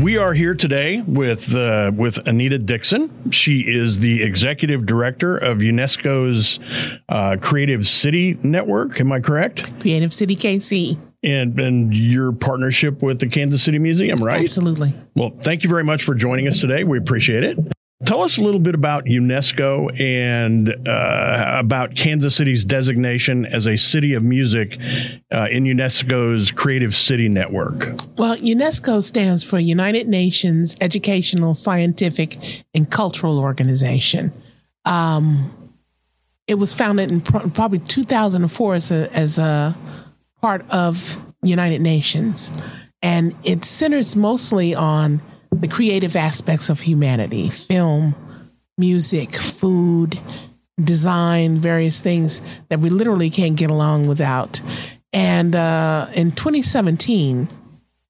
We are here today with uh, with Anita Dixon. She is the executive director of UNESCO's uh, Creative City Network. Am I correct? Creative City KC. And and your partnership with the Kansas City Museum, right? Absolutely. Well, thank you very much for joining us today. We appreciate it. Tell us a little bit about UNESCO and uh, about Kansas City's designation as a city of music uh, in UNESCO's Creative City Network. Well, UNESCO stands for United Nations Educational, Scientific, and Cultural Organization. Um, it was founded in pro- probably 2004 as a, as a part of United Nations, and it centers mostly on the creative aspects of humanity film, music, food, design, various things that we literally can't get along without. And uh, in 2017,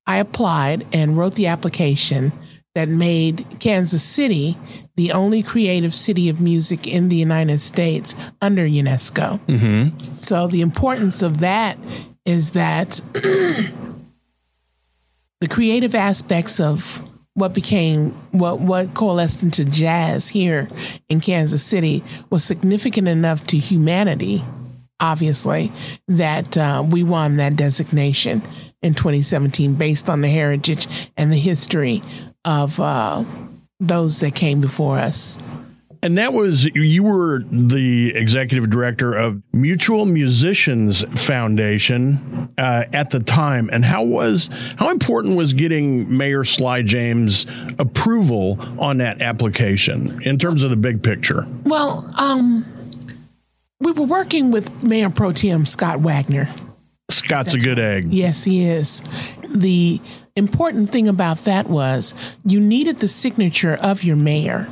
I applied and wrote the application that made Kansas City the only creative city of music in the United States under UNESCO. Mm-hmm. So the importance of that is that the creative aspects of what became what what coalesced into jazz here in Kansas City was significant enough to humanity, obviously, that uh, we won that designation in 2017 based on the heritage and the history of uh, those that came before us. And that was, you were the executive director of Mutual Musicians Foundation uh, at the time. And how was, how important was getting Mayor Sly James approval on that application in terms of the big picture? Well, um, we were working with Mayor Pro Tem Scott Wagner. Scott's That's a good egg. Yes, he is. The important thing about that was you needed the signature of your mayor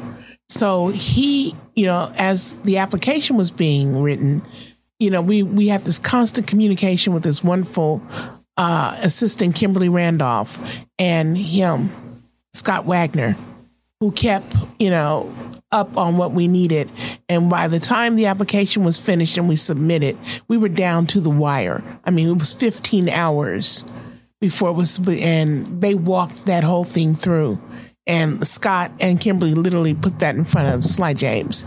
so he, you know, as the application was being written, you know, we we had this constant communication with this wonderful uh, assistant Kimberly Randolph and him, Scott Wagner, who kept, you know, up on what we needed. And by the time the application was finished and we submitted, we were down to the wire. I mean, it was 15 hours before it was, and they walked that whole thing through. And Scott and Kimberly literally put that in front of Sly James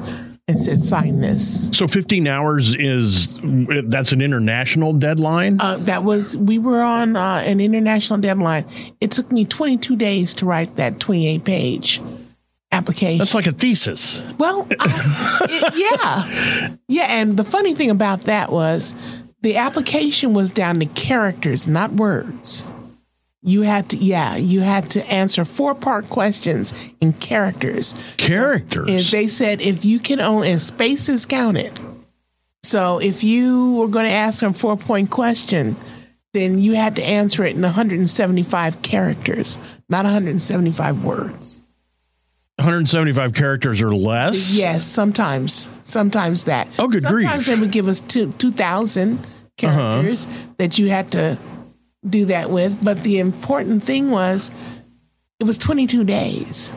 and said, sign this. So 15 hours is, that's an international deadline? Uh, that was, we were on uh, an international deadline. It took me 22 days to write that 28 page application. That's like a thesis. Well, I, it, yeah. Yeah. And the funny thing about that was the application was down to characters, not words. You had to, yeah, you had to answer four part questions in characters. Characters. And they said if you can only, and spaces counted. So if you were going to ask them four point question, then you had to answer it in 175 characters, not 175 words. 175 characters or less? Yes, sometimes. Sometimes that. Oh, good sometimes grief. Sometimes they would give us two, 2,000 characters uh-huh. that you had to do that with. But the important thing was it was 22 days.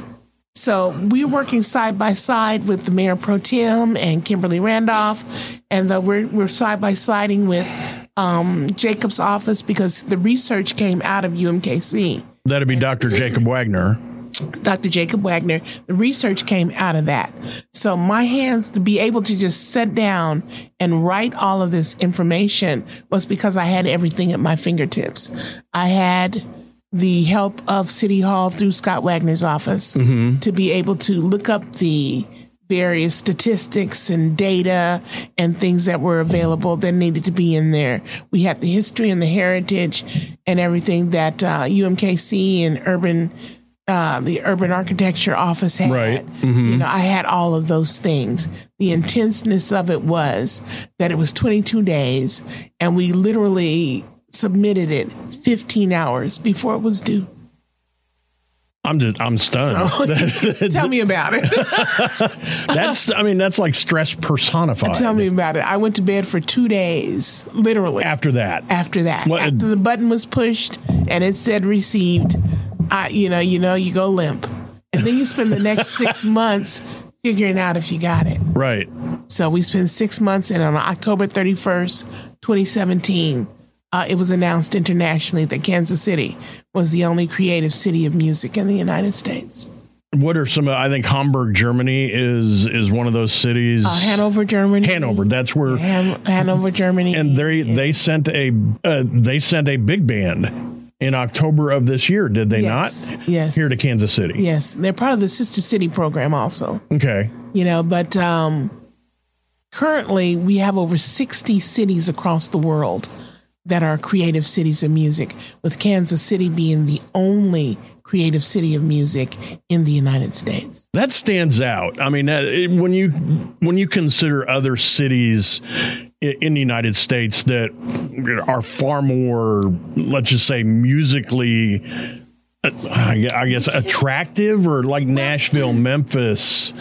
So we were working side by side with the mayor pro tem and Kimberly Randolph, and the, we're, we're side by siding with um, Jacob's office because the research came out of UMKC. That'd be Dr. Jacob Wagner. Dr. Jacob Wagner, the research came out of that. So my hands to be able to just sit down and write all of this information was because I had everything at my fingertips. I had the help of City Hall through Scott Wagner's office mm-hmm. to be able to look up the various statistics and data and things that were available that needed to be in there. We had the history and the heritage and everything that uh, UMKC and Urban uh, the urban architecture office had. Right. Mm-hmm. You know, I had all of those things. The intenseness of it was that it was 22 days, and we literally submitted it 15 hours before it was due. I'm just I'm stunned. So, tell me about it. that's I mean that's like stress personified. Tell me about it. I went to bed for two days, literally. After that. After that. What, After the button was pushed and it said received, I, you know, you know, you go limp, and then you spend the next six months figuring out if you got it. Right. So we spent six months, and on October thirty first, twenty seventeen, uh, it was announced internationally that Kansas City was the only creative city of music in the United States. What are some? I think Hamburg, Germany, is is one of those cities. Uh, Hanover, Germany. Hanover. That's where Han- Hanover, Germany. and they they sent a uh, they sent a big band in October of this year. Did they Yes, not? yes. Here to Kansas City. yes, they're part of the Sister City program also. Okay. you know but um currently we have over 60 cities across the world that are creative cities of music with kansas city being the only creative city of music in the united states That stands out. I mean, uh, when you when you consider other cities in the United States that are far more, let's just say, musically, uh, I guess, attractive, or like Nashville, Memphis.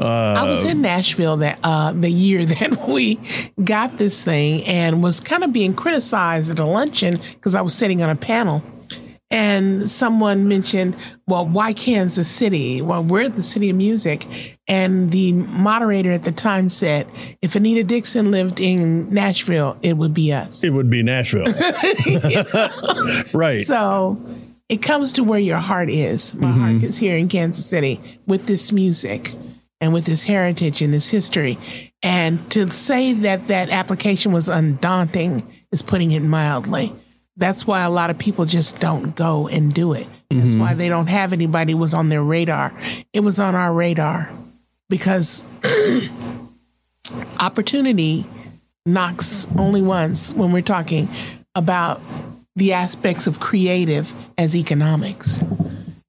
i was in nashville that uh the year that we got this thing and was kind of being criticized at a luncheon because i was sitting on a panel and someone mentioned, well, why Kansas City? Well, we're the city of music. And the moderator at the time said, if Anita Dixon lived in Nashville, it would be us. It would be Nashville, right? So it comes to where your heart is. My mm-hmm. heart is here in Kansas City with this music and with this heritage and this history. And to say that that application was undaunting is putting it mildly. That's why a lot of people just don't go and do it. That's mm-hmm. why they don't have anybody was on their radar. It was on our radar because opportunity knocks only once when we're talking about the aspects of creative as economics.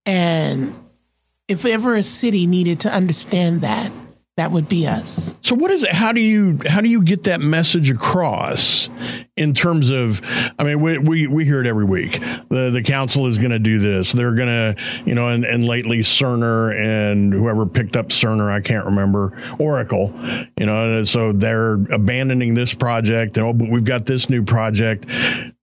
And if ever a city needed to understand that, that would be us. So what is it? How do you how do you get that message across in terms of? I mean, we we, we hear it every week. The the council is going to do this. They're going to you know, and, and lately Cerner and whoever picked up Cerner, I can't remember Oracle. You know, and so they're abandoning this project. Oh, but we've got this new project.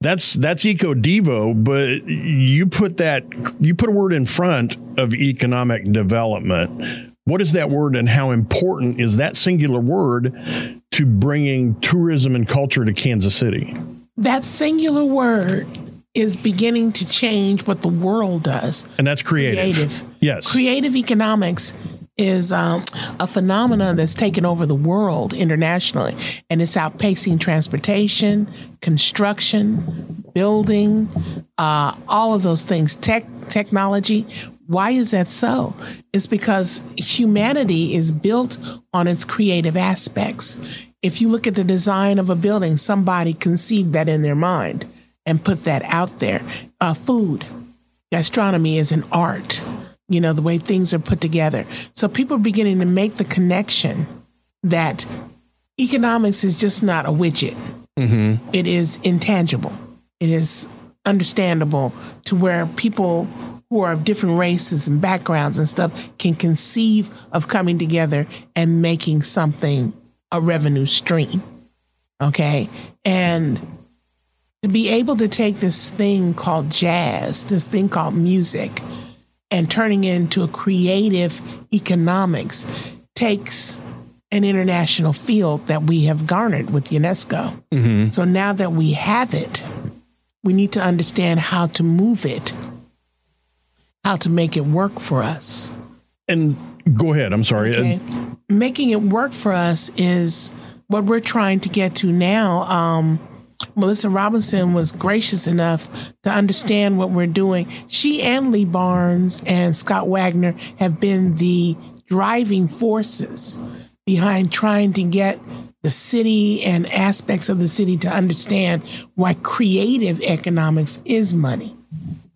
That's that's Eco Devo, but you put that you put a word in front of economic development. What is that word and how important is that singular word to bringing tourism and culture to Kansas City? That singular word is beginning to change what the world does. And that's creative. Creative. Yes. Creative economics is um, a phenomenon that's taken over the world internationally, and it's outpacing transportation, construction, building, uh, all of those things, tech, technology. Why is that so? It's because humanity is built on its creative aspects. If you look at the design of a building, somebody conceived that in their mind and put that out there. Uh, food, gastronomy is an art, you know, the way things are put together. So people are beginning to make the connection that economics is just not a widget, mm-hmm. It is intangible, it is understandable to where people who are of different races and backgrounds and stuff can conceive of coming together and making something a revenue stream. Okay. And to be able to take this thing called jazz, this thing called music, and turning it into a creative economics takes an international field that we have garnered with UNESCO. So now that we have it, we need to understand how to move it, how to make it work for us. And go ahead. I'm sorry. Okay. Making it work for us is what we're trying to get to now. Um, Melissa Robinson was gracious enough to understand what we're doing. She and Lee Barnes and Scott Wagner have been the driving forces behind trying to get the city and aspects of the city to understand why creative economics is money.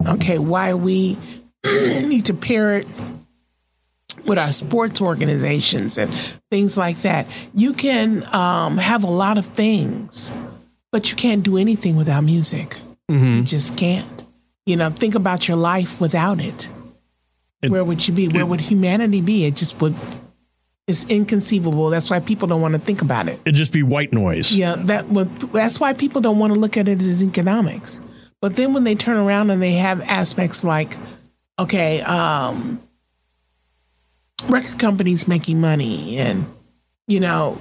Okay, why we need to pair it with our sports organizations and things like that. You can um, have a lot of things, but you can't do anything without music. You just can't. You know, think about your life without it. It- Where would you be? Where would humanity be? It just would. It's inconceivable. That's why people don't want to think about it. It'd just be white noise. Yeah, that would. That's why people don't want to look at it as economics. But then when they turn around and they have aspects like, okay, um, record companies making money, and you know,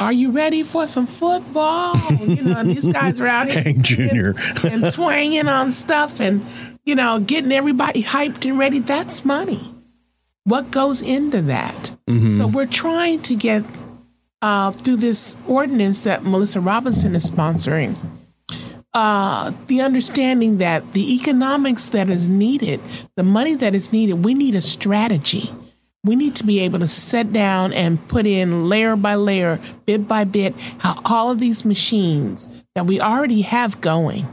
are you ready for some football? You know, these guys are out here Hank Jr. and twanging on stuff and, you know, getting everybody hyped and ready. That's money. What goes into that? Mm-hmm. So we're trying to get uh, through this ordinance that Melissa Robinson is sponsoring. Uh, the understanding that the economics that is needed, the money that is needed, we need a strategy we need to be able to sit down and put in layer by layer, bit by bit, how all of these machines that we already have going.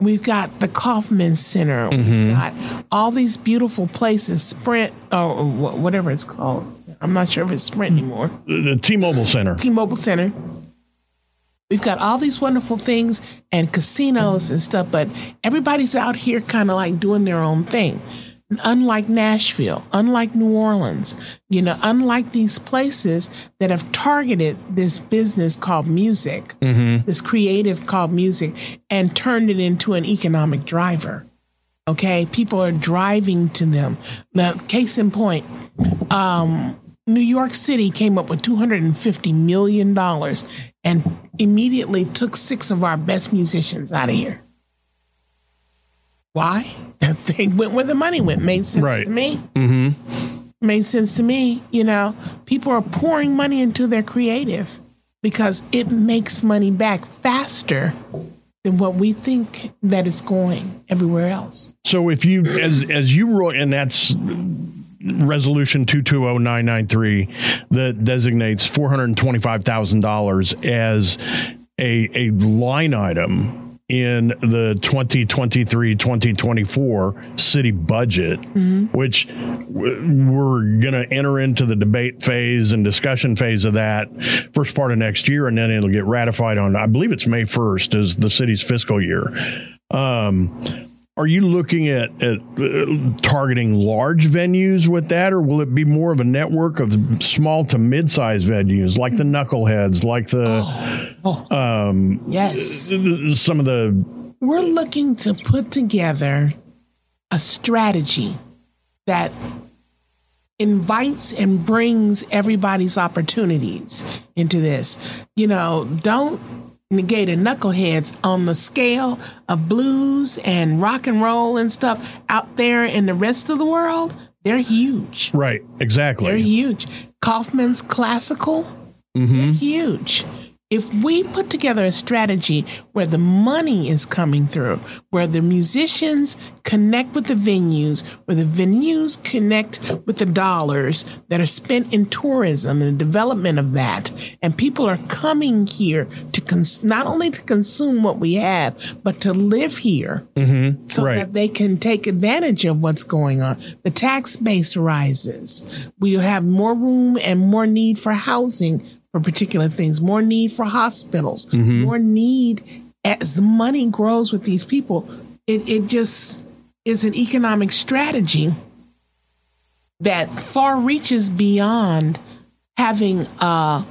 We've got the Kauffman Center. Mm-hmm. We've got all these beautiful places, Sprint, or whatever it's called. I'm not sure if it's Sprint anymore. The T-Mobile Center. T-Mobile Center. We've got all these wonderful things and casinos and stuff, but everybody's out here kind of like doing their own thing unlike Nashville, unlike New Orleans, you know, unlike these places that have targeted this business called music, mm-hmm. this creative called music, and turned it into an economic driver. Okay, people are driving to them. Now, case in point, um, New York City came up with $250 million and immediately took six of our best musicians out of here. Why? They went where the money went. Made sense right. to me. Mm-hmm. Made sense to me. You know, people are pouring money into their creative because it makes money back faster than what we think that it's going everywhere else. So if you, as as you wrote, and that's resolution 220993 that designates $425,000 as a a line item in the 2023-2024 city budget mm-hmm. which we're going to enter into the debate phase and discussion phase of that first part of next year and then it'll get ratified on i believe it's may 1st is the city's fiscal year um, are you looking at, at uh, targeting large venues with that, or will it be more of a network of small to mid-sized venues, like the Knuckleheads, like the oh, oh. Um, yes, some of the? We're looking to put together a strategy that invites and brings everybody's opportunities into this. You know, don't negated knuckleheads on the scale of blues and rock and roll and stuff out there in the rest of the world, they're huge. Right, exactly. They're huge. Kauffman's classical, mm-hmm. they're huge if we put together a strategy where the money is coming through, where the musicians connect with the venues, where the venues connect with the dollars that are spent in tourism and the development of that, and people are coming here to cons- not only to consume what we have, but to live here mm-hmm. so right. that they can take advantage of what's going on. The tax base rises. We have more room and more need for housing for particular things, more need for hospitals, mm-hmm. more need as the money grows with these people. It, it just is an economic strategy that far reaches beyond having uh,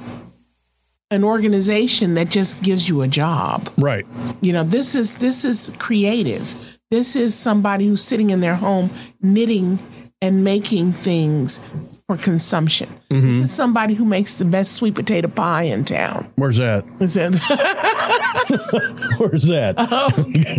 an organization that just gives you a job. Right. You know, this is this is creative. This is somebody who's sitting in their home knitting and making things for consumption. Mm-hmm. This is somebody who makes the best sweet potato pie in town. Where's that? Is it? Where's that? Okay.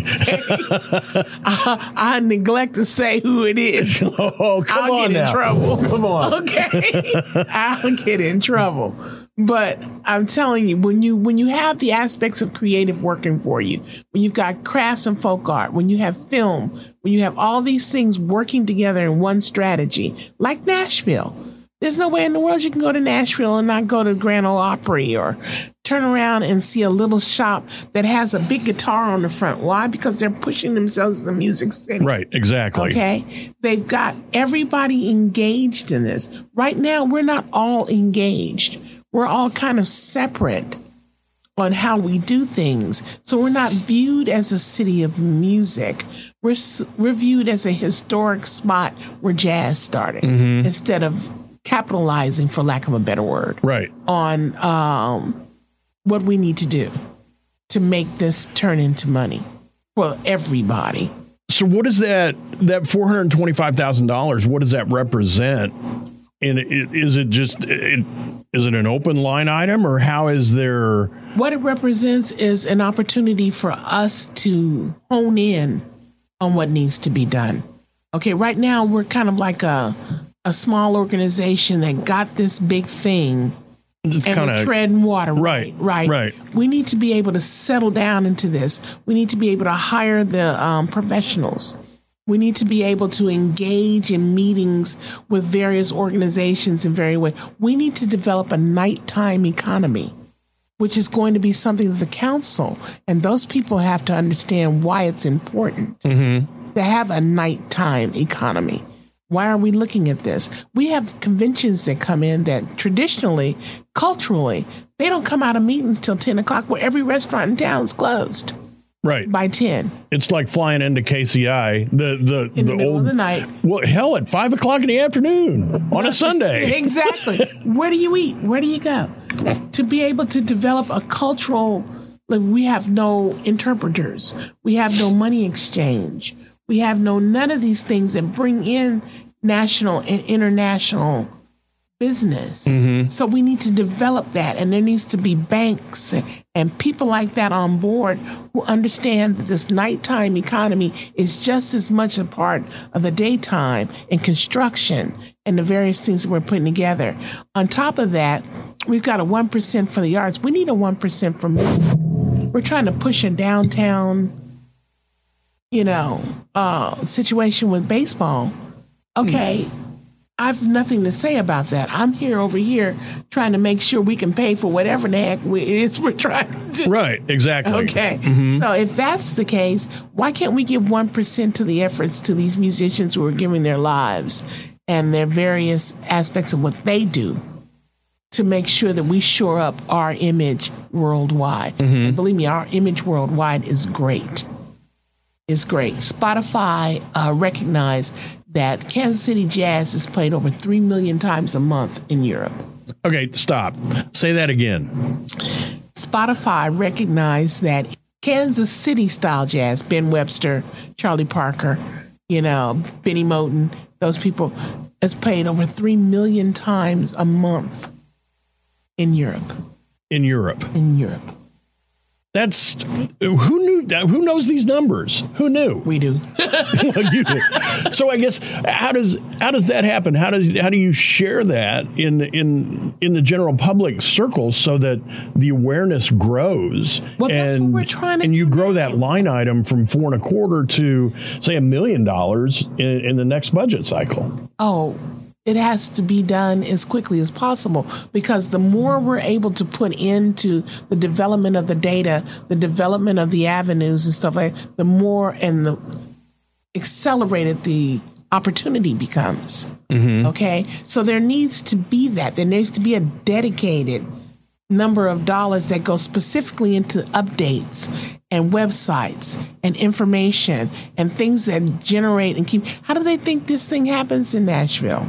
I, I, neglect to say who it is. Oh, come I'll on get now. in trouble. Come on. Okay. I'll get in trouble. But I'm telling you, when you when you have the aspects of creative working for you, when you've got crafts and folk art, when you have film, when you have all these things working together in one strategy, like Nashville. There's no way in the world you can go to Nashville and not go to Grand Ole Opry or turn around and see a little shop that has a big guitar on the front. Why? Because they're pushing themselves as a music city. Right, exactly. Okay. They've got everybody engaged in this. Right now, we're not all engaged we're all kind of separate on how we do things. So we're not viewed as a city of music. We're, we're viewed as a historic spot where jazz started mm-hmm. instead of capitalizing, for lack of a better word, right on um, what we need to do to make this turn into money for everybody. So what does that that four hundred twenty five thousand dollars? What does that represent And it, is it just it, is it an open line item or how is there? What it represents is an opportunity for us to hone in on what needs to be done. Okay, right now we're kind of like a a small organization that got this big thing and Kinda- we're treading water. Right, right, right. We need to be able to settle down into this. We need to be able to hire the um, professionals. We need to be able to engage in meetings with various organizations in various ways. We need to develop a nighttime economy, which is going to be something that the council and those people have to understand why it's important mm-hmm. to have a nighttime economy. Why are we looking at this? We have conventions that come in that traditionally, culturally, they don't come out of meetings till 10 o'clock where every restaurant in town is closed Right. by 10 It's like flying into KCI. The the in the the middle old of the night. well hell at five o'clock in the afternoon on a Sunday. exactly. Where do you eat? Where do you go? To be able to develop a cultural, like we have no interpreters, we have no money exchange, we have no none of these things that bring in national and international business. So we need to develop that, and there needs to be banks and, and people like that on board who understand that this nighttime economy is just as much a part of the daytime and construction and the various things that we're putting together. On top of that, we've got a one percent for the arts. We need a one percent for music. We're trying to push a downtown, you know, uh, situation with baseball. Okay. I've nothing to say about that. I'm here over here trying to make sure we can pay for whatever the heck we, it's we're trying to. Right. Exactly. Okay. So if that's the case, why can't we give 1% to the efforts to these musicians who are giving their lives and their various aspects of what they do to make sure that we shore up our image worldwide? And believe me, our image worldwide is great. Is great. Spotify uh, recognized that Kansas City Jazz is played over 3 million times a month in Europe. Okay. Stop. Say that again. Spotify recognized that Kansas City style jazz, Ben Webster, Charlie Parker, you know, Bennie Moten, those people, is played over 3 million times a month in Europe. In Europe. In Europe. That's who knew? Who knows these numbers? Who knew? We do. Well, you do. So I guess how does how does that happen? How does how do you share that in in in the general public circles so that the awareness grows Well, that's what and we're trying to and you do grow that line item from four and a quarter to say a million dollars in, in the next budget cycle? Oh, it has to be done as quickly as possible because the more we're able to put into the development of the data, the development of the avenues and stuff like the more and the accelerated the opportunity becomes. Mm-hmm. Okay. So there needs to be that. There needs to be a dedicated number of dollars that go specifically into updates and websites and information and things that generate and keep. How do they think this thing happens in Nashville?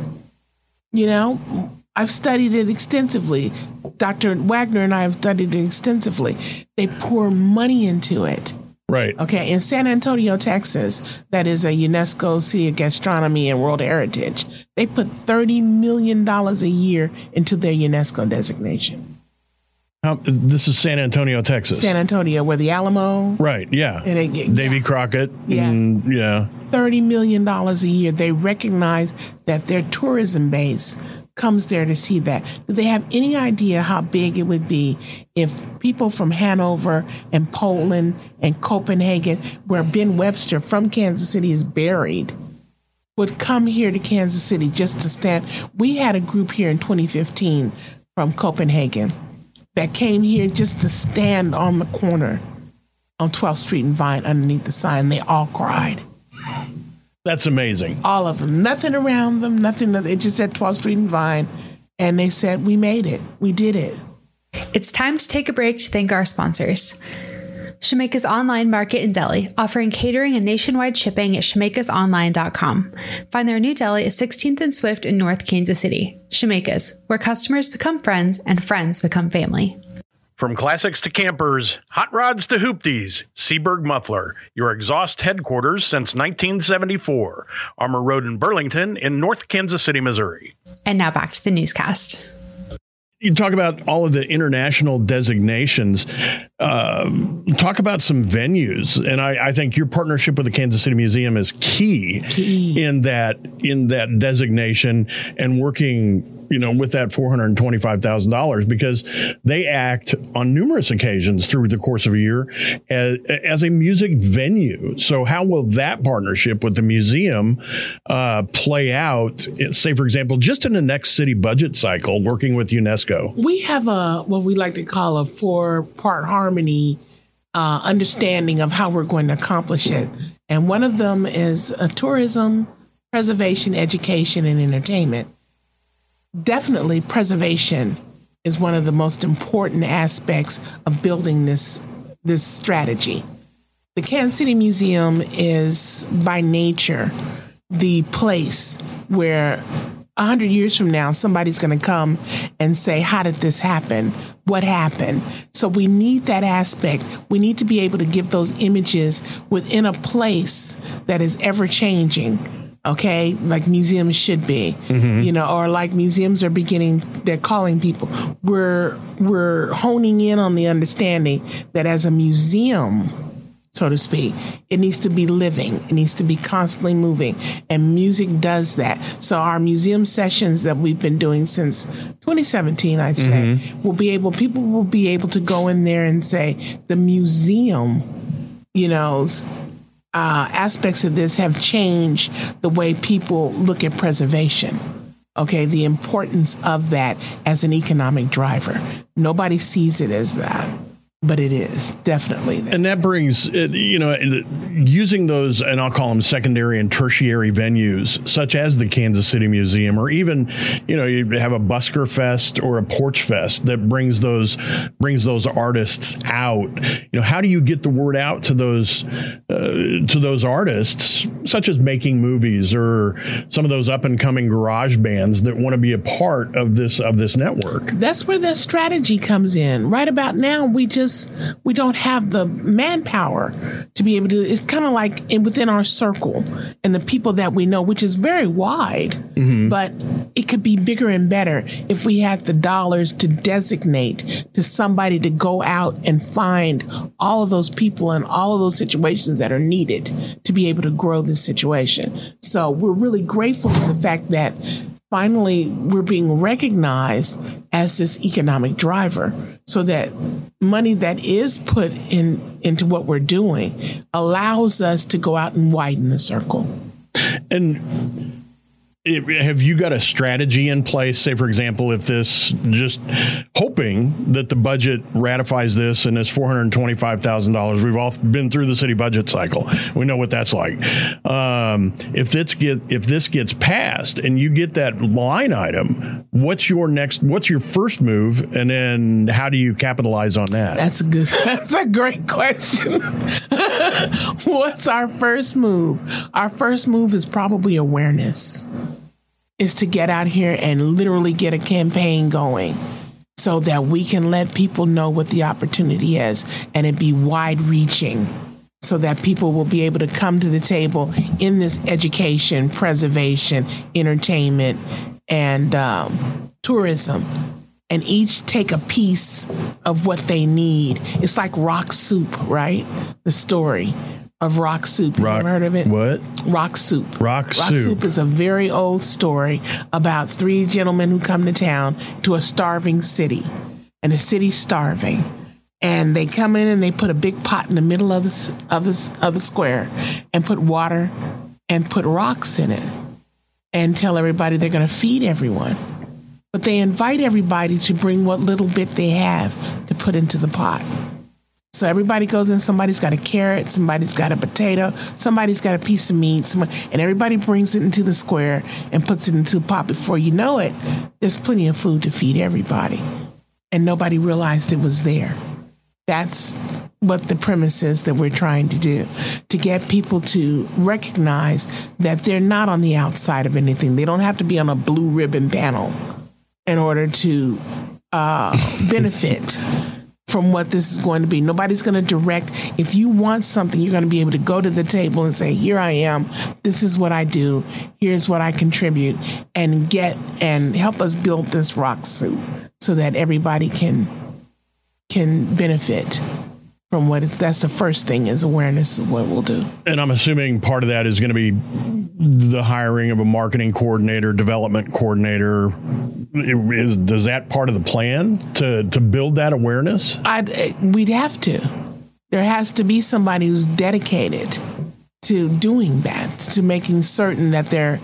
You know, I've studied it extensively. Dr. Wagner and I have studied it extensively. They pour money into it. Right. Okay, in San Antonio, Texas, that is a UNESCO City of Gastronomy and World Heritage, they put $30 million a year into their UNESCO designation. How, this is San Antonio, Texas. San Antonio, where the Alamo, right. Yeah. And it- yeah. Davy Crockett. Yeah. and- yeah. $30 million a year. They recognize that their tourism base comes there to see that. Do they have any idea how big it would be if people from Hanover and Poland and Copenhagen, where Ben Webster from Kansas City is buried, would come here to Kansas City just to stand? We had a group here in 2015 from Copenhagen that came here just to stand on the corner on 12th Street and Vine underneath the sign. They all cried That's amazing. all of them. Nothing around them, nothing. It just said 12th Street and Vine. And they said, We made it. We did it. It's time to take a break to thank our sponsors. Shemeka's online market in deli, offering catering and nationwide shipping at shemekasonline.com. Find their new deli at 16th and Swift in North Kansas City. Shemeka's, where customers become friends and friends become family. From classics to campers, hot rods to hoopties, Seaberg Muffler, your exhaust headquarters since 1974. Armour Road in Burlington in North Kansas City, Missouri. And now back to the newscast you talk about all of the international designations. Uh, talk about some venues, and I, I, think your partnership with the Kansas City Museum is key, key in that in that designation and working you know, with that $425,000 because they act on numerous occasions through the course of a year as, as a music venue. So how will that partnership with the museum uh, play out? Say, for example, just in the next city budget cycle, working with UNESCO. We have a what we like to call a four part harmony uh, understanding of how we're going to accomplish it, and one of them is uh, tourism, preservation, education, and entertainment definitely preservation is one of the most important aspects of building this this strategy. The Kansas City Museum is by nature the place where a hundred years from now somebody's going to come and say, "How did this happen? What happened?" So we need that aspect. We need to be able to give those images within a place that is ever changing okay like museums should be mm-hmm. you know or like museums are beginning they're calling people we're we're honing in on the understanding that as a museum so to speak it needs to be living it needs to be constantly moving and music does that so our museum sessions that we've been doing since 2017 i say mm-hmm. will be able people will be able to go in there and say the museum you know uh, aspects of this have changed the way people look at preservation. Okay, the importance of that as an economic driver. Nobody sees it as that but it is definitely and that brings you know using those and i'll call them secondary and tertiary venues such as the kansas city museum or even you know you have a busker fest or a porch fest that brings those brings those artists out. You know how do you get the word out to those uh, to those artists such as making movies or some of those up and coming garage bands that want to be a part of this of this network? That's where that strategy comes in. Right about now we just we don't have the manpower to be able to. It's kind of like in, within our circle and the people that we know, which is very wide, mm-hmm. but it could be bigger and better if we had the dollars to designate to somebody to go out and find all of those people and all of those situations that are needed to be able to grow this situation. So we're really grateful for the fact that finally we're being recognized as this economic driver so that money that is put in into what we're doing allows us to go out and widen the circle. And have you got a strategy in place? Say, for example, if this just hoping that the budget ratifies this and it's four hundred twenty-five thousand dollars. We've all been through the city budget cycle. We know what that's like. Um, if this get if this gets passed and you get that line item, what's your next? What's your first move, and then how do you capitalize on that? That's a good. That's a great question. what's our first move? Our first move is probably awareness is to get out here and literally get a campaign going so that we can let people know what the opportunity is and it be wide reaching so that people will be able to come to the table in this education, preservation, entertainment, and um, tourism and each take a piece of what they need. It's like rock soup, right? The story of Rock Soup. You rock, heard of it? What? Rock Soup. Rock, rock Soup. Soup is a very old story about three gentlemen who come to town to a starving city, and the city's starving. And they come in and they put a big pot in the middle of the of the of the square, and put water, and put rocks in it, and tell everybody they're going to feed everyone. But they invite everybody to bring what little bit they have to put into the pot. So everybody goes in, somebody's got a carrot, somebody's got a potato, somebody's got a piece of meat, somebody, and everybody brings it into the square and puts it into a pot. Before you know it, there's plenty of food to feed everybody. And nobody realized it was there. That's what the premise is that we're trying to do to get people to recognize that they're not on the outside of anything. They don't have to be on a blue ribbon panel in order to uh, benefit from what this is going to be. Nobody's going to direct. If you want something, you're going to be able to go to the table and say, Here I am. This is what I do. Here's what I contribute and get and help us build this rock suit so that everybody can can benefit from what is that's the first thing is awareness of what we'll do. And I'm assuming part of that is going to be the hiring of a marketing coordinator, development coordinator. Is does that part of the plan to to build that awareness? I'd, we'd have to. There has to be somebody who's dedicated to doing that, to making certain that they're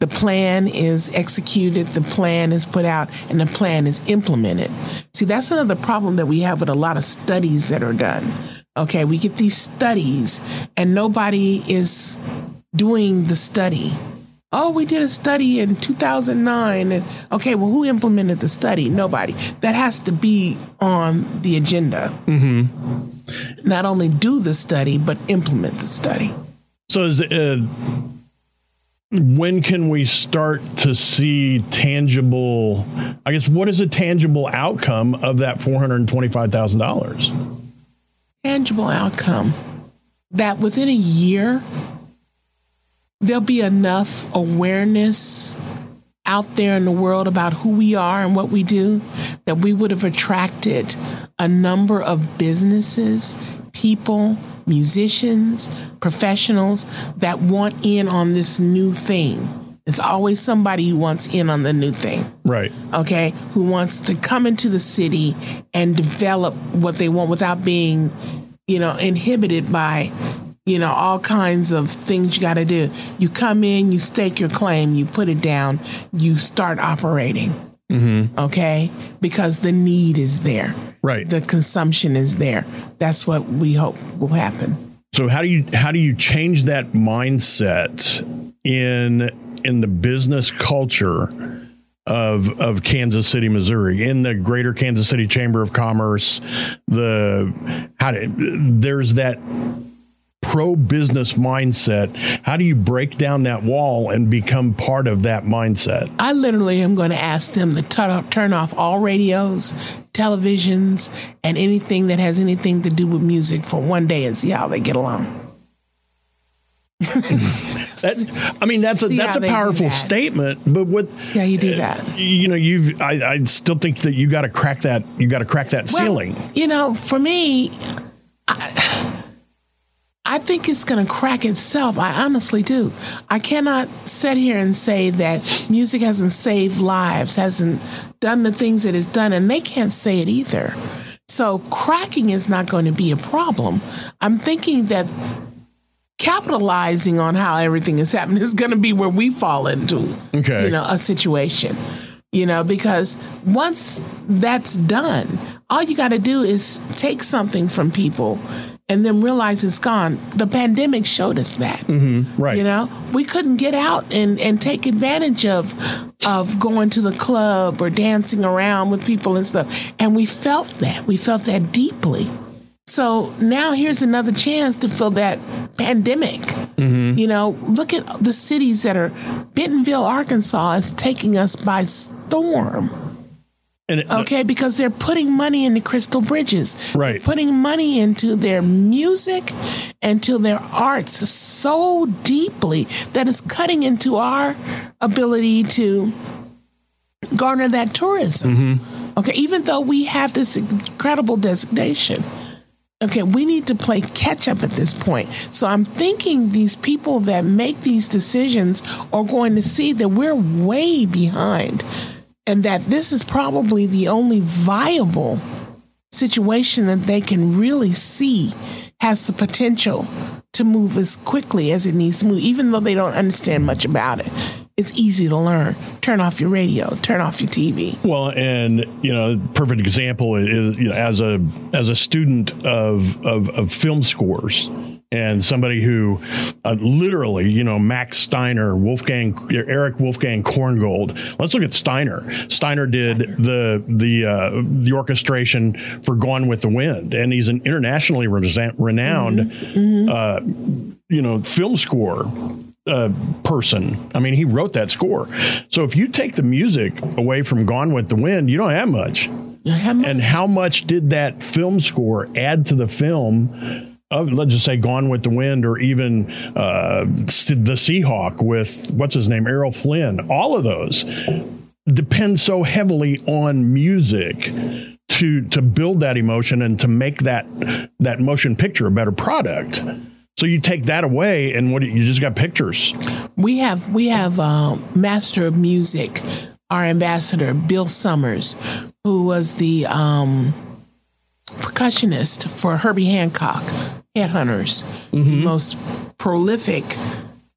the plan is executed, the plan is put out, and the plan is implemented. See, that's another problem that we have with a lot of studies that are done. Okay, we get these studies, and nobody is doing the study. Oh, we did a study in 2009. And okay, well, who implemented the study? Nobody. That has to be on the agenda. Mm-hmm. Not only do the study, but implement the study. So is uh, when can we start to see tangible? I guess what is a tangible outcome of that four hundred twenty-five thousand dollars? Tangible outcome that within a year there'll be enough awareness out there in the world about who we are and what we do that we would have attracted a number of businesses, people, musicians, professionals that want in on this new thing. It's always somebody who wants in on the new thing. Right. Okay. Who wants to come into the city and develop what they want without being, you know, inhibited by, you know, all kinds of things you got to do. You come in, you stake your claim, you put it down, you start operating. Mm-hmm. Okay. Because the need is there. Right. The consumption is there. That's what we hope will happen. So how do you how do you change that mindset in in the business culture of of Kansas City, Missouri, in the Greater Kansas City Chamber of Commerce? The how do, there's that pro business mindset. How do you break down that wall and become part of that mindset? I literally am going to ask them to t- turn off all radios, televisions, and anything that has anything to do with music for one day and see how they get along. that, I mean, that's a See that's a powerful that. statement. But what how you do uh, that. you know, you've I, I still think that you got to crack that you got to crack that Well, ceiling. You know, for me, I, I think it's going to crack itself. I honestly do. I cannot sit here and say that music hasn't saved lives, hasn't done the things that it's done, and they can't say it either. So cracking is not going to be a problem. I'm thinking that capitalizing on how everything is happening is going to be where we fall into Okay. you know a situation you know because once that's done all you got to do is take something from people and then realize it's gone. The pandemic showed us that. Mm-hmm. Right. you know? We couldn't get out and, and take advantage of of going to the club or dancing around with people and stuff. And we felt that. We felt that deeply. So now here's another chance to fill that pandemic. Mm-hmm. You know, look at the cities that are Bentonville, Arkansas is taking us by storm. It, Okay, because they're putting money into Crystal Bridges. Right. Putting money into their music and to their arts so deeply that it's cutting into our ability to garner that tourism. Mm-hmm. Okay, even though we have this incredible designation. Okay, we need to play catch up at this point. So I'm thinking these people that make these decisions are going to see that we're way behind and that this is probably the only viable situation that they can really see has the potential to move as quickly as it needs to move, even though they don't understand much about it. It's easy to learn. Turn off your radio, turn off your TV. Well, and you know, perfect example is you know, as a as a student of of, of film scores and somebody who uh, literally, you know, Max Steiner, Wolfgang Erich Wolfgang Korngold. Let's look at Steiner. Steiner did the the uh, the orchestration for Gone with the Wind, and he's an internationally resa- renowned, Uh, you know, film score uh, person. I mean, he wrote that score. So if you take the music away from Gone with the Wind, you don't have much. How much? and how much did that film score add to the film of let's just say Gone with the Wind or even uh, the Sea Hawk with what's his name Errol Flynn. All of those depend so heavily on music to to build that emotion and to make that that motion picture a better product. So you take that away and what you just got pictures. We have we have uh, master of music, our ambassador Bill Summers, who was the um, percussionist for Herbie Hancock, Headhunters, the mm-hmm. most prolific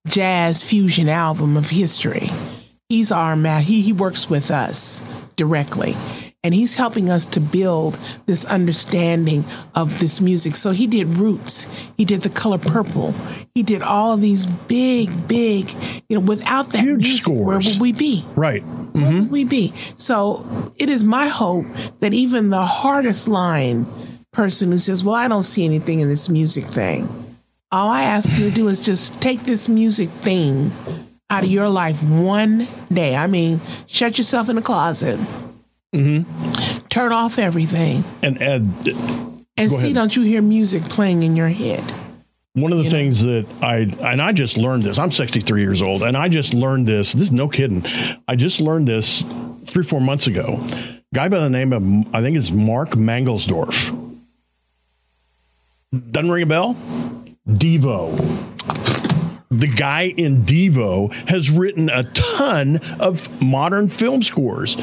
jazz fusion album of history. He's our ma- he he works with us directly. And he's helping us to build this understanding of this music. So he did Roots. He did The Color Purple. He did all of these big, big, you know, without that Huge music, where would we be? right Where mm-hmm. would we be? So it is my hope that even the hardest line person who says, Well, I don't see anything in this music thing, all I ask you to do is just take this music thing out of your life one day. I mean, shut yourself in the closet, Mm-hmm. turn off everything, and Ed and see, ahead. don't you hear music playing in your head? One of the things that I and I just learned this. I'm 63 years old, and I just learned this. This is no kidding. I just learned this three, four months ago. Guy by the name of I think it's Mark Mangelsdorf. Doesn't ring a bell. Devo. The guy in Devo has written a ton of modern film scores.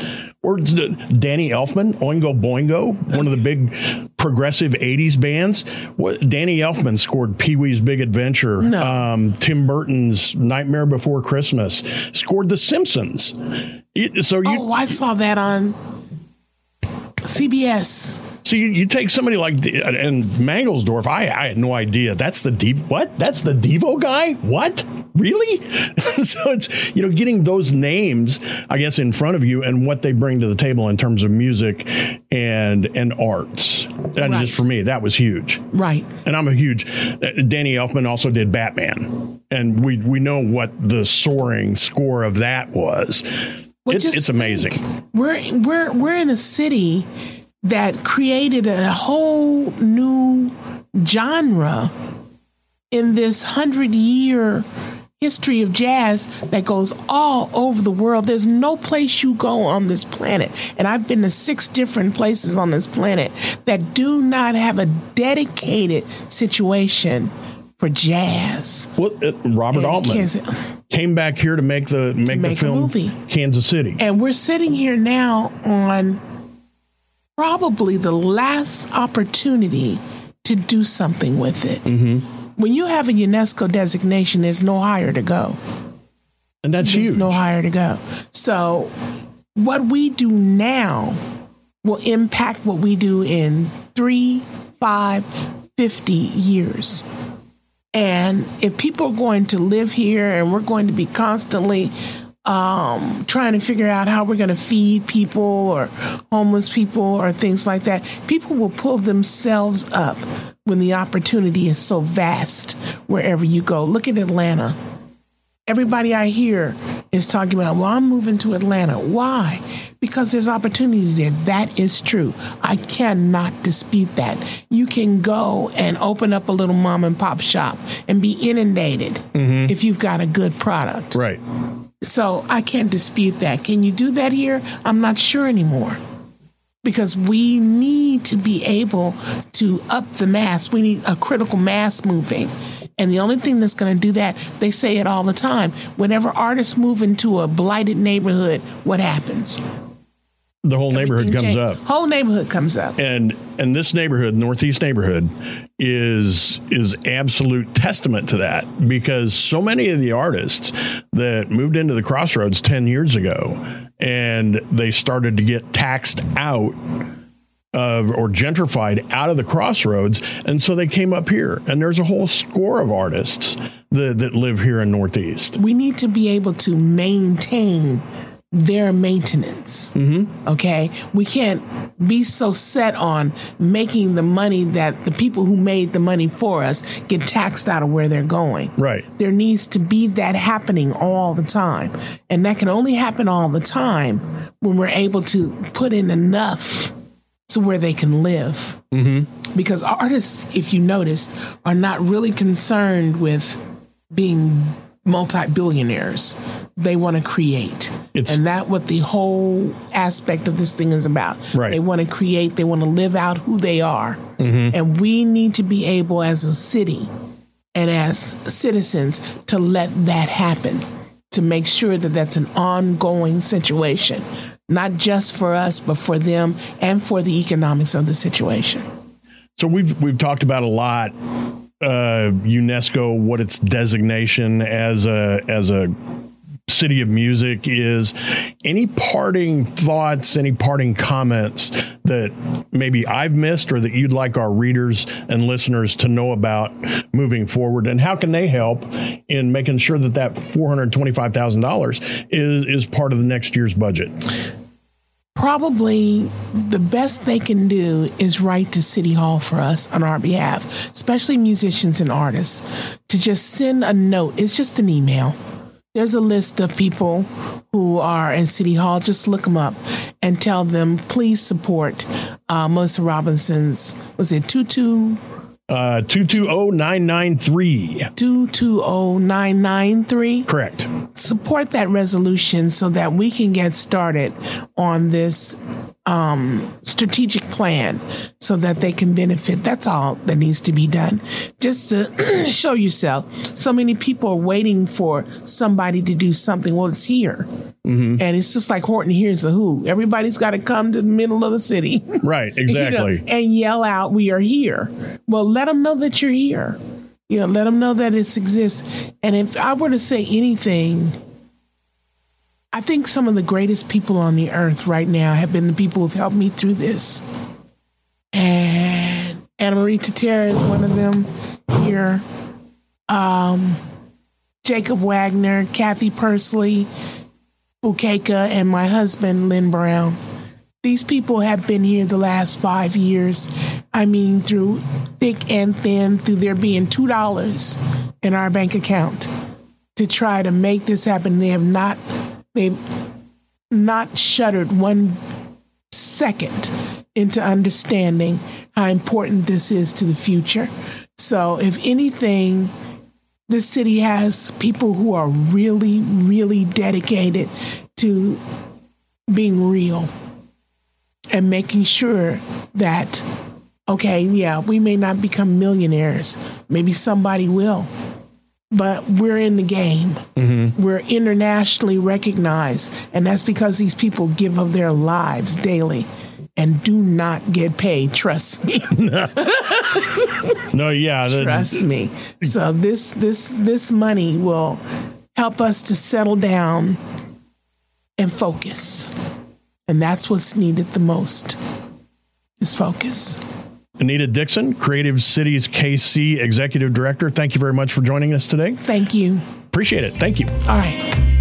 Or Danny Elfman, Oingo Boingo, one of the big progressive 80s bands. Danny Elfman scored Pee Wee's Big Adventure, No. um, Tim Burton's Nightmare Before Christmas, scored The Simpsons. It- so you, Oh, I saw that on CBS. So you, you take somebody like and Mangelsdorf. I, I had no idea. That's the Devo. What? That's the Devo guy. What? Really? so it's you know getting those names, I guess, in front of you and what they bring to the table in terms of music and and arts. And Right. just for me, that was huge. Right. And I'm a huge. uh, Danny Elfman also did Batman, and we we know what the soaring score of that was. Well, it's it's amazing. We're we're we're in a city that created a whole new genre in this hundred year history of jazz that goes all over the world. There's no place you go on this planet, and I've been to six different places on this planet that do not have a dedicated situation for jazz. Well, uh, Robert And Altman Kansas- came back here to make the make, the make a film movie. Kansas City. And we're sitting here now on probably the last opportunity to do something with it. Mm-hmm. When you have a UNESCO designation, there's no higher to go. And that's There's huge. no higher to go. So, what we do now will impact what we do in three, five, 50 years. And if people are going to live here and we're going to be constantly um, trying to figure out how we're going to feed people or homeless people or things like that, people will pull themselves up when the opportunity is so vast wherever you go. Look at Atlanta everybody I hear is talking about, well, I'm moving to Atlanta. Why? Because there's opportunity there. That is true. I cannot dispute that. You can go and open up a little mom and pop shop and be inundated if you've got a good product. right. So I can't dispute that. Can you do that here? I'm not sure anymore. Because we need to be able to up the mass. We need a critical mass moving. And the only thing that's going to do that, they say it all the time. Whenever artists move into a blighted neighborhood, what happens? The whole neighborhood comes change- up. Whole neighborhood comes up. And and this neighborhood, Northeast neighborhood, is is absolute testament to that because so many of the artists that moved into the crossroads 10 years ago and they started to get taxed out of or gentrified out of the crossroads and so they came up here and there's a whole score of artists that, that live here in northeast we need to be able to maintain their maintenance. Mm-hmm. Okay. We can't be so set on making the money that the people who made the money for us get taxed out of where they're going. right There needs to be that happening all the time. And that can only happen all the time when we're able to put in enough to where they can live. Mm-hmm. Because artists, if you noticed, are not really concerned with being multi-billionaires. They want to create. It's- and that what the whole aspect of this thing is about. Right. They want to create, they want to live out who they are. Mm-hmm. And we need to be able as a city and as citizens to let that happen, to make sure that that's an ongoing situation, not just for us, but for them and for the economics of the situation. So we've we've talked about a lot uh, UNESCO, what its designation as a as a city of music is. Any parting thoughts? Any parting comments that maybe I've missed, or that you'd like our readers and listeners to know about moving forward? And how can they help in making sure that that four hundred twenty five thousand dollars is is part of the next year's budget? Probably the best they can do is write to City Hall for us on our behalf, especially musicians and artists, to just send a note. It's just an email. There's a list of people who are in City Hall. Just look them up and tell them, please support uh, Melissa Robinson's, was it 22? Uh, two two zero nine nine three. 220993? Correct. support that resolution so that we can get started on this um, strategic plan so that they can benefit. That's all that needs to be done. Just to show yourself. So many people are waiting for somebody to do something. Well, it's here. And it's just like Horton Hears a Who. Everybody's got to come to the middle of the city. Right. you know, Exactly. and yell out, "We are here!" Well, let them know that you're here. You know, let them know that it exists. And if I were to say anything, I think some of the greatest people on the earth right now have been the people who've helped me through this. And Anna Marie Tatera is one of them here. Um, Jacob Wagner, Kathy Pursley, Bukeka, and my husband, Lynn Brown. These people have been here the last five years. I mean, through thick and thin, through there being $2 in our bank account to try to make this happen. They have not, they've not shuddered one second into understanding how important this is to the future. So, if anything, this city has people who are really, really dedicated to being real and making sure that, okay, yeah, we may not become millionaires. Maybe somebody will. But we're in the game. Mm-hmm. We're internationally recognized. And that's because these people give of their lives daily and do not get paid. Trust me. No, yeah. that's- Trust me. So this this this money will help us to settle down and focus. And that's what's needed the most. Is focus. Anita Dixon, Creative Cities KC Executive Director. Thank you very much for joining us today. Thank you. Appreciate it. Thank you. All right.